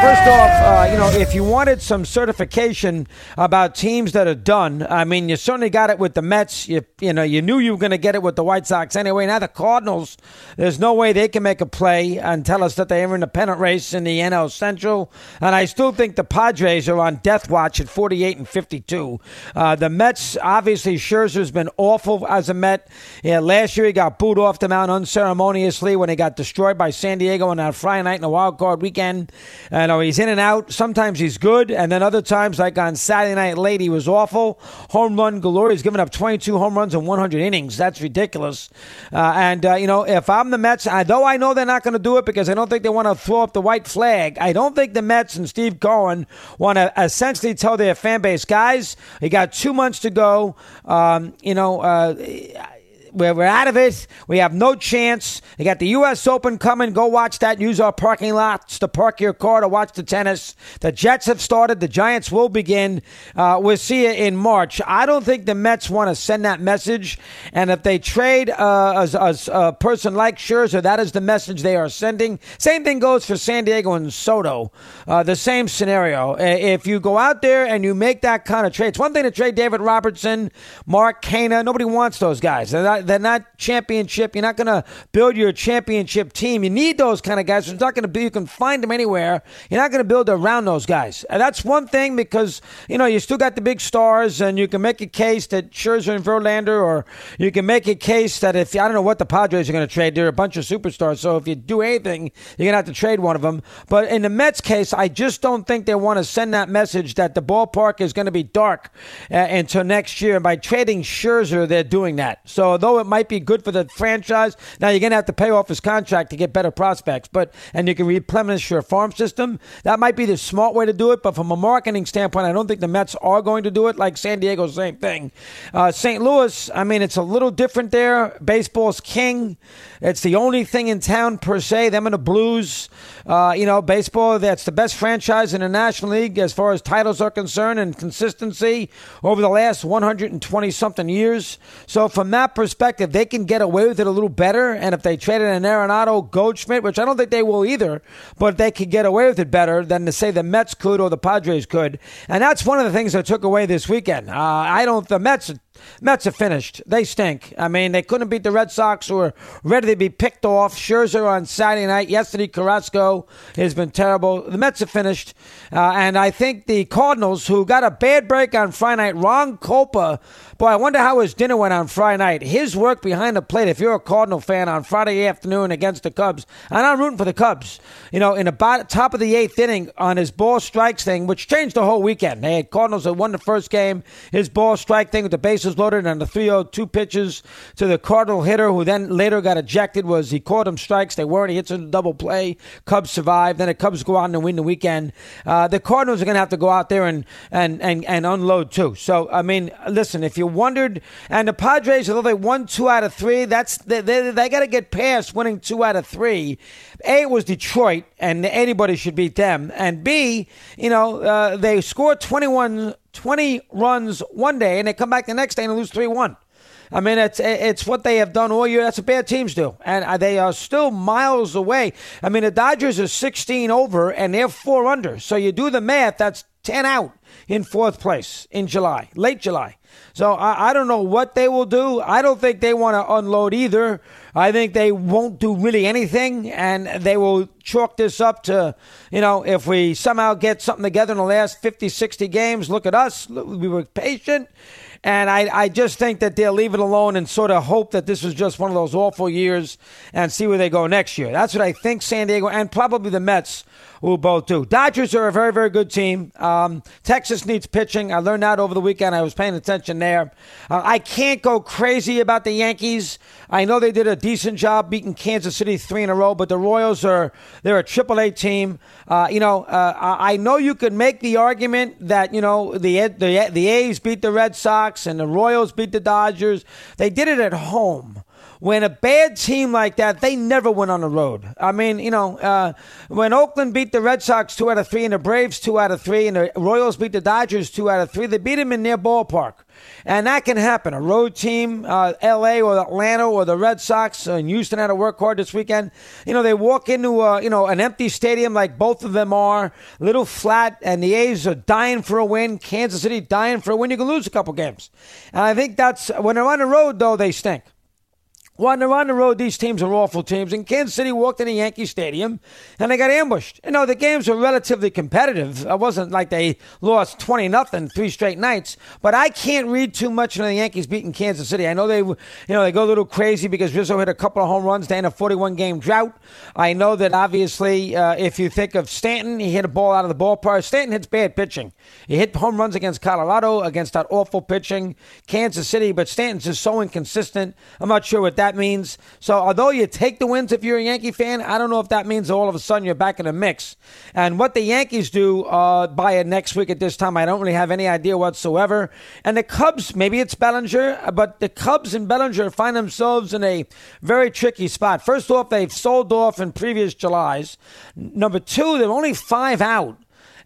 First off, uh, you know, if you wanted some certification about teams that are done, I mean, you certainly got it with the Mets. You, you know, you knew you were going to get it with the White Sox anyway. Now the Cardinals, there's no way they can make a play and tell us that they are in the pennant race in the NL Central. And I still think the Padres are on death watch at 48 and 52. Uh, the Mets, obviously, Scherzer's been awful as a Met. Yeah, last year he got booed off the mound unceremoniously when he got destroyed by San Diego on that Friday night in the wild card weekend. And know, he's in and out. Sometimes he's good, and then other times, like on Saturday Night Late, he was awful. Home run galore. He's given up 22 home runs in 100 innings. That's ridiculous. Uh, and, uh, you know, if I'm the Mets, I, though I know they're not going to do it because I don't think they want to throw up the white flag, I don't think the Mets and Steve Cohen want to essentially tell their fan base, guys, you got two months to go. Um, you know, uh, we're, we're out of it. We have no chance. You got the U.S. Open coming. Go watch that. Use our parking lots to park your car to watch the tennis. The Jets have started. The Giants will begin. Uh, we'll see you in March. I don't think the Mets want to send that message. And if they trade uh, a, a, a, person like Scherzer, that is the message they are sending. Same thing goes for San Diego and Soto. Uh, the same scenario. If you go out there and you make that kind of trade, it's one thing to trade David Robertson, Mark Canha. Nobody wants those guys. They're not, they're not championship. You're not going to build your championship team. You need those kind of guys. It's not going to be. You can find them anywhere. You're not going to build around those guys. And that's one thing because you know you still got the big stars, and you can make a case that Scherzer and Verlander, or you can make a case that if I don't know what the Padres are going to trade, they're a bunch of superstars. So if you do anything, you're going to have to trade one of them. But in the Mets case, I just don't think they want to send that message that the ballpark is going to be dark uh, until next year. And by trading Scherzer, they're doing that. So it might be good for the franchise. Now you're going to have to pay off his contract to get better prospects, but and you can replenish your farm system. That might be the smart way to do it. But from a marketing standpoint, I don't think the Mets are going to do it. Like San Diego, same thing. Uh, St. Louis, I mean, it's a little different there. Baseball's king. It's the only thing in town per se. Them and the Blues. Uh, you know, baseball. That's the best franchise in the National League as far as titles are concerned and consistency over the last 120 something years. So from that perspective if they can get away with it a little better, and if they traded an Arenado Goldschmidt, which I don't think they will either, but they could get away with it better than to say the Mets could or the Padres could. And that's one of the things I took away this weekend. Uh, I don't, the Mets Mets are finished. They stink. I mean, they couldn't beat the Red Sox, who are ready to be picked off. Scherzer on Saturday night. Yesterday, Carrasco has been terrible. The Mets are finished. Uh, and I think the Cardinals, who got a bad break on Friday night, Ron Kulpa, boy, I wonder how his dinner went on Friday night. His work behind the plate, if you're a Cardinal fan on Friday afternoon against the Cubs, and I'm rooting for the Cubs, you know, in the top of the eighth inning on his ball strikes thing, which changed the whole weekend. They had Cardinals that won the first game. His ball strike thing with the bases bases loaded on the 302 pitches to the Cardinal hitter, who then later got ejected. Was he caught him strikes? They weren't. He hits a double play. Cubs survive. Then the Cubs go out and win the weekend. Uh, the Cardinals are going to have to go out there and, and, and, and unload too. So I mean, listen, if you wondered, and the Padres, although they won two out of three, that's they, they, they got to get past winning two out of three. A was Detroit, and anybody should beat them. And B, you know, uh, they scored 21 20 runs one day and they come back the next day and lose 3 1. I mean, it's it's what they have done all year. That's what bad teams do, and uh, they are still miles away. I mean, the Dodgers are 16 over and they're four under. So you do the math. That's 10 out in fourth place in July, late July. So I, I don't know what they will do. I don't think they want to unload either. I think they won't do really anything, and they will chalk this up to, you know, if we somehow get something together in the last 50, 60 games, look at us. We were patient. And I, I just think that they'll leave it alone and sort of hope that this was just one of those awful years and see where they go next year. That's what I think San Diego and probably the Mets will both do. Dodgers are a very, very good team. Um, Texas needs pitching. I learned that over the weekend. I was paying attention there. Uh, I can't go crazy about the Yankees. I know they did a decent job beating Kansas City three in a row, but the Royals are they're a Triple A team. Uh, you know, uh, I know you could make the argument that you know the the the A's beat the Red Sox and the Royals beat the Dodgers. They did it at home. When a bad team like that, they never win on the road. I mean, you know, uh, when Oakland beat the Red Sox two out of three, and the Braves two out of three, and the Royals beat the Dodgers two out of three, they beat them in their ballpark. And that can happen. A road team, uh, LA or Atlanta or the Red Sox and Houston had to work hard this weekend. You know, they walk into a, you know, an empty stadium like both of them are, little flat, and the A's are dying for a win. Kansas City dying for a win. You can lose a couple games. And I think that's when they're on the road, though, they stink. When they're on the road, these teams are awful teams. And Kansas City walked into Yankee Stadium and they got ambushed. You know, the games were relatively competitive. It wasn't like they lost 20 nothing three straight nights. But I can't read too much into the Yankees beating Kansas City. I know they, you know, they go a little crazy because Rizzo hit a couple of home runs. Had a 41 game drought. I know that obviously, uh, if you think of Stanton, he hit a ball out of the ballpark. Stanton hits bad pitching. He hit home runs against Colorado, against that awful pitching, Kansas City. But Stanton's just so inconsistent. I'm not sure what that that means. So, although you take the wins if you're a Yankee fan, I don't know if that means all of a sudden you're back in the mix. And what the Yankees do uh, by it next week at this time, I don't really have any idea whatsoever. And the Cubs, maybe it's Bellinger, but the Cubs and Bellinger find themselves in a very tricky spot. First off, they've sold off in previous Julys. Number two, they're only five out.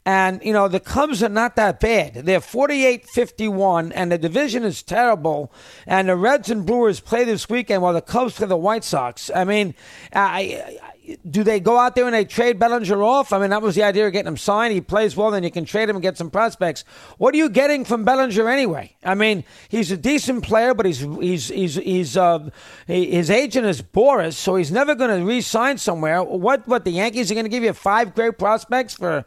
And, you know, the Cubs are not that bad. They're 48 51, and the division is terrible. And the Reds and Brewers play this weekend while the Cubs play the White Sox. I mean, I, I, do they go out there and they trade Bellinger off? I mean, that was the idea of getting him signed. He plays well, then you can trade him and get some prospects. What are you getting from Bellinger anyway? I mean, he's a decent player, but he's he's he's he's uh, his agent is Boris, so he's never going to re-sign somewhere. What what the Yankees are going to give you five great prospects for?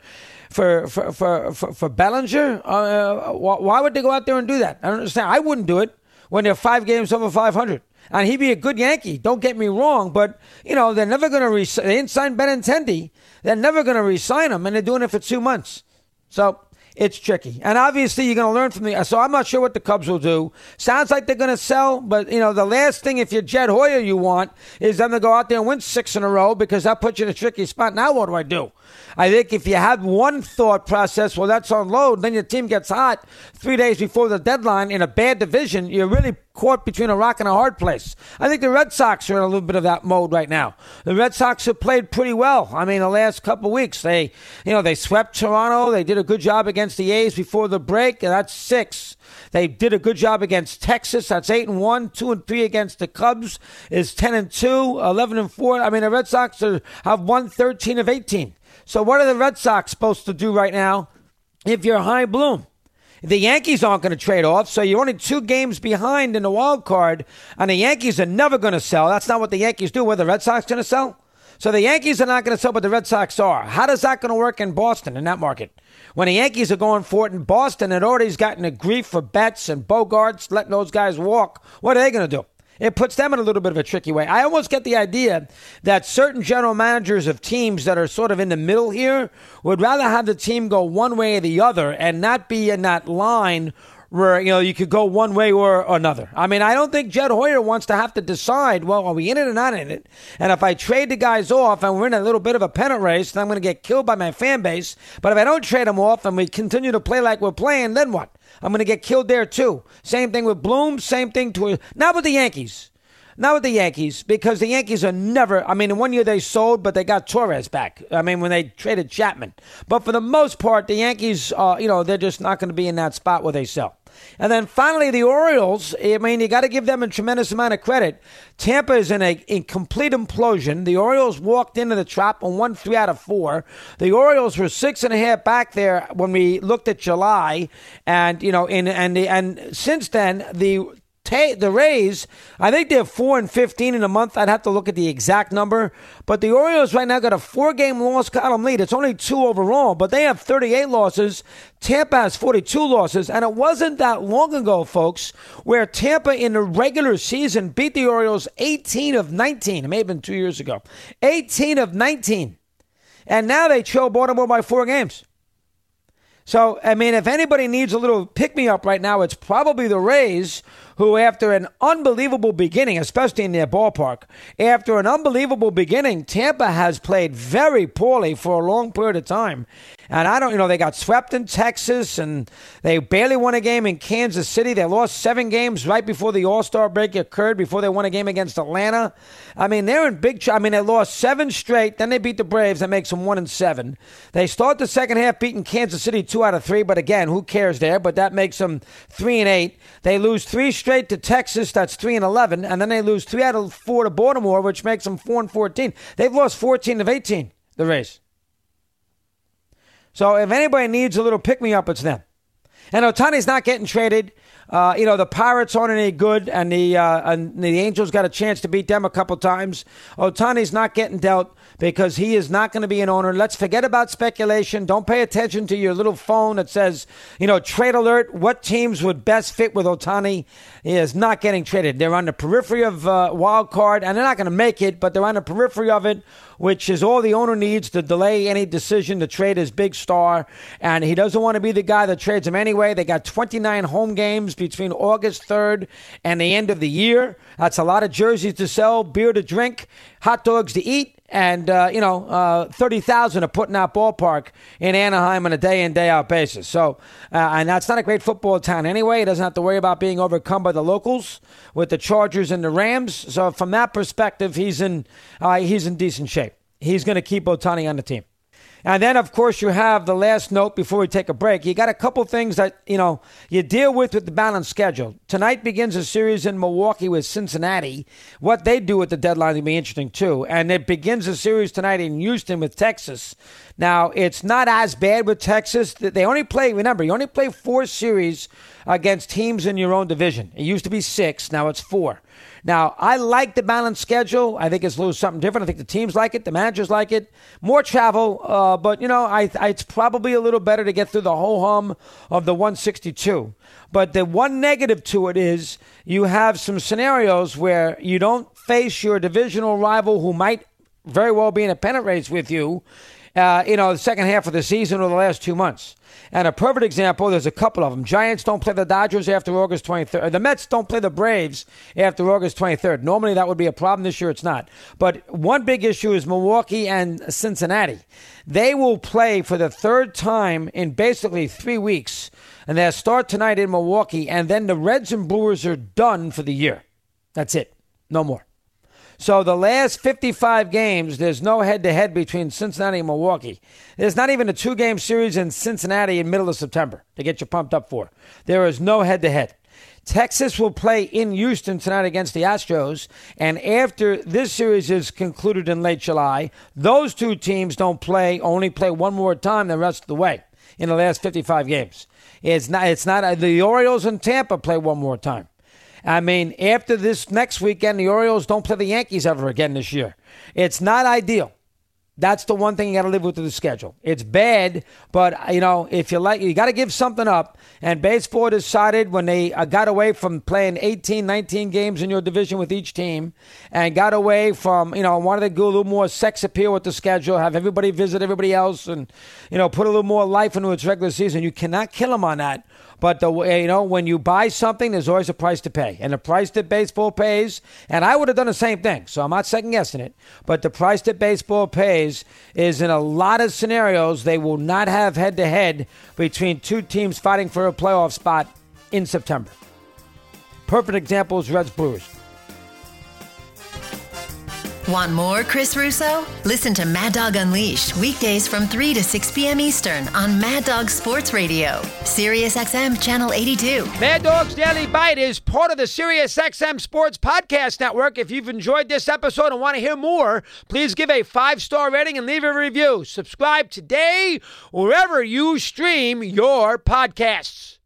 for for for for, for Bellinger? Uh, why would they go out there and do that? I don't understand. I wouldn't do it when they're five games over 500. And he'd be a good Yankee. Don't get me wrong, but you know they're never going to resign. They didn't sign Benintendi. They're never going to resign him, and they're doing it for two months. So it's tricky. And obviously, you're going to learn from the. So I'm not sure what the Cubs will do. Sounds like they're going to sell, but you know, the last thing if you're Jed Hoyer, you want is them to go out there and win six in a row because that puts you in a tricky spot. Now, what do I do? I think if you have one thought process, well, that's on load, then your team gets hot three days before the deadline in a bad division, you're really caught between a rock and a hard place. I think the Red Sox are in a little bit of that mode right now. The Red Sox have played pretty well. I mean, the last couple weeks, they, you know, they swept Toronto. They did a good job against the A's before the break. That's six. They did a good job against Texas. That's eight and one. Two and three against the Cubs is ten and two. Eleven and four. I mean, the Red Sox are, have won thirteen of eighteen. So what are the Red Sox supposed to do right now if you're Chaim Bloom? The Yankees aren't going to trade off, so you're only two games behind in the wild card, and the Yankees are never going to sell. That's not what the Yankees do. Where the Red Sox going to sell? So the Yankees are not going to sell, but the Red Sox are. How does that going to work in Boston in that market? When the Yankees are going for it in Boston, it already's gotten a grief for Betts and Bogaerts letting those guys walk. What are they going to do? It puts them in a little bit of a tricky way. I almost get the idea that certain general managers of teams that are sort of in the middle here would rather have the team go one way or the other and not be in that line where you know you could go one way or another. I mean, I don't think Jed Hoyer wants to have to decide. Well, are we in it or not in it? And if I trade the guys off and we're in a little bit of a pennant race, then I'm going to get killed by my fan base. But if I don't trade them off and we continue to play like we're playing, then what? I'm going to get killed there too. Same thing with Bloom. Same thing to not with the Yankees. Not with the Yankees, because the Yankees are never. I mean, in one year they sold, but they got Torres back. I mean, when they traded Chapman. But for the most part, the Yankees, uh, you know, they're just not going to be in that spot where they sell. And then finally, the Orioles. I mean, you got to give them a tremendous amount of credit. Tampa is in a in complete implosion. The Orioles walked into the trap and won three out of four. The Orioles were six and a half back there when we looked at July, and you know, in and the, and since then the the Rays, I think they're 4 and 15 in a month. I'd have to look at the exact number. But the Orioles right now got a four game loss column lead. It's only two overall, but they have 38 losses. Tampa has 42 losses. And it wasn't that long ago, folks, where Tampa in the regular season beat the Orioles 18 of 19. It may have been two years ago. 18 of 19. And now they trail Baltimore by four games. So, I mean, if anybody needs a little pick me up right now, it's probably the Rays, who, after an unbelievable beginning, especially in their ballpark, after an unbelievable beginning, Tampa has played very poorly for a long period of time. And I don't, you know, they got swept in Texas and they barely won a game in Kansas City. They lost seven games right before the All Star break occurred, before they won a game against Atlanta. I mean, they're in big. I mean, they lost seven straight. Then they beat the Braves. That makes them one and seven. They start the second half beating Kansas City two out of three. But again, who cares there? But that makes them three and eight. They lose three straight to Texas. That's three and eleven. And then they lose three out of four to Baltimore, which makes them four and fourteen. They've lost fourteen of eighteen. The Rays. So if anybody needs a little pick me up, it's them. And Ohtani's not getting traded. Uh, you know, the Pirates aren't any good, and the uh, and the Angels got a chance to beat them a couple times. Ohtani's not getting dealt because he is not going to be an owner. Let's forget about speculation. Don't pay attention to your little phone that says, you know, trade alert. What teams would best fit with Ohtani? He is not getting traded. They're on the periphery of uh, wild card, and they're not going to make it, but they're on the periphery of it which is all the owner needs to delay any decision to trade his big star. And he doesn't want to be the guy that trades him anyway. They got 29 home games between August 3rd and the end of the year. That's a lot of jerseys to sell, beer to drink, hot dogs to eat and uh, you know uh, thirty thousand are putting in that ballpark in Anaheim on a day in day out basis. So, uh, and that's not a great football town anyway. It doesn't have to worry about being overcome by the locals with the Chargers and the Rams. So, from that perspective, he's in uh, he's in decent shape. He's going to keep Ohtani on the team. And then, of course, you have the last note before we take a break. You got a couple things that, you know, you deal with with the balanced schedule. Tonight begins a series in Milwaukee with Cincinnati. What they do at the deadline will be interesting, too. And it begins a series tonight in Houston with Texas. Now, it's not as bad with Texas. They only play, remember, you only play four series against teams in your own division. It used to be six, now it's four. Now, I like the balanced schedule. I think it's a little something different. I think the teams like it, the managers like it. More travel, uh, but you know, I, I, it's probably a little better to get through the whole hum of the 162. But the one negative to it is you have some scenarios where you don't face your divisional rival who might very well be in a pennant race with you. Uh, you know, the second half of the season or the last two months. And a perfect example, there's a couple of them. Giants don't play the Dodgers after August 23rd. The Mets don't play the Braves after August 23rd. Normally that would be a problem. This year it's not. But one big issue is Milwaukee and Cincinnati. They will play for the third time in basically three weeks. And they'll start tonight in Milwaukee. And then the Reds and Brewers are done for the year. That's it. No more. So the last 55 games, there's no head to head between Cincinnati and Milwaukee. There's not even a two game series in Cincinnati in middle of September to get you pumped up for. There is no head to head. Texas will play in Houston tonight against the Astros. And after this series is concluded in late July, those two teams don't play, only play one more time the rest of the way in the last 55 games. It's not, it's not, the Orioles and Tampa play one more time. I mean, after this next weekend, the Orioles don't play the Yankees ever again this year. It's not ideal. That's the one thing you got to live with the schedule. It's bad, but you know if you like, you got to give something up. And baseball decided when they uh, got away from playing 18, 19 games in your division with each team, and got away from you know wanted to go a little more sex appeal with the schedule, have everybody visit everybody else, and you know put a little more life into its regular season. You cannot kill them on that. But the you know when you buy something, there's always a price to pay, and the price that baseball pays, and I would have done the same thing. So I'm not second guessing it, but the price that baseball pays is in a lot of scenarios they will not have head to head between two teams fighting for a playoff spot in September. Perfect example is Reds Brewers. Want more Chris Russo? Listen to Mad Dog Unleashed weekdays from 3 to 6 p.m. Eastern on Mad Dog Sports Radio, Sirius XM Channel 82. Mad Dog's Daily Bite is part of the Sirius XM Sports Podcast Network. If you've enjoyed this episode and want to hear more, please give a five star rating and leave a review. Subscribe today wherever you stream your podcasts.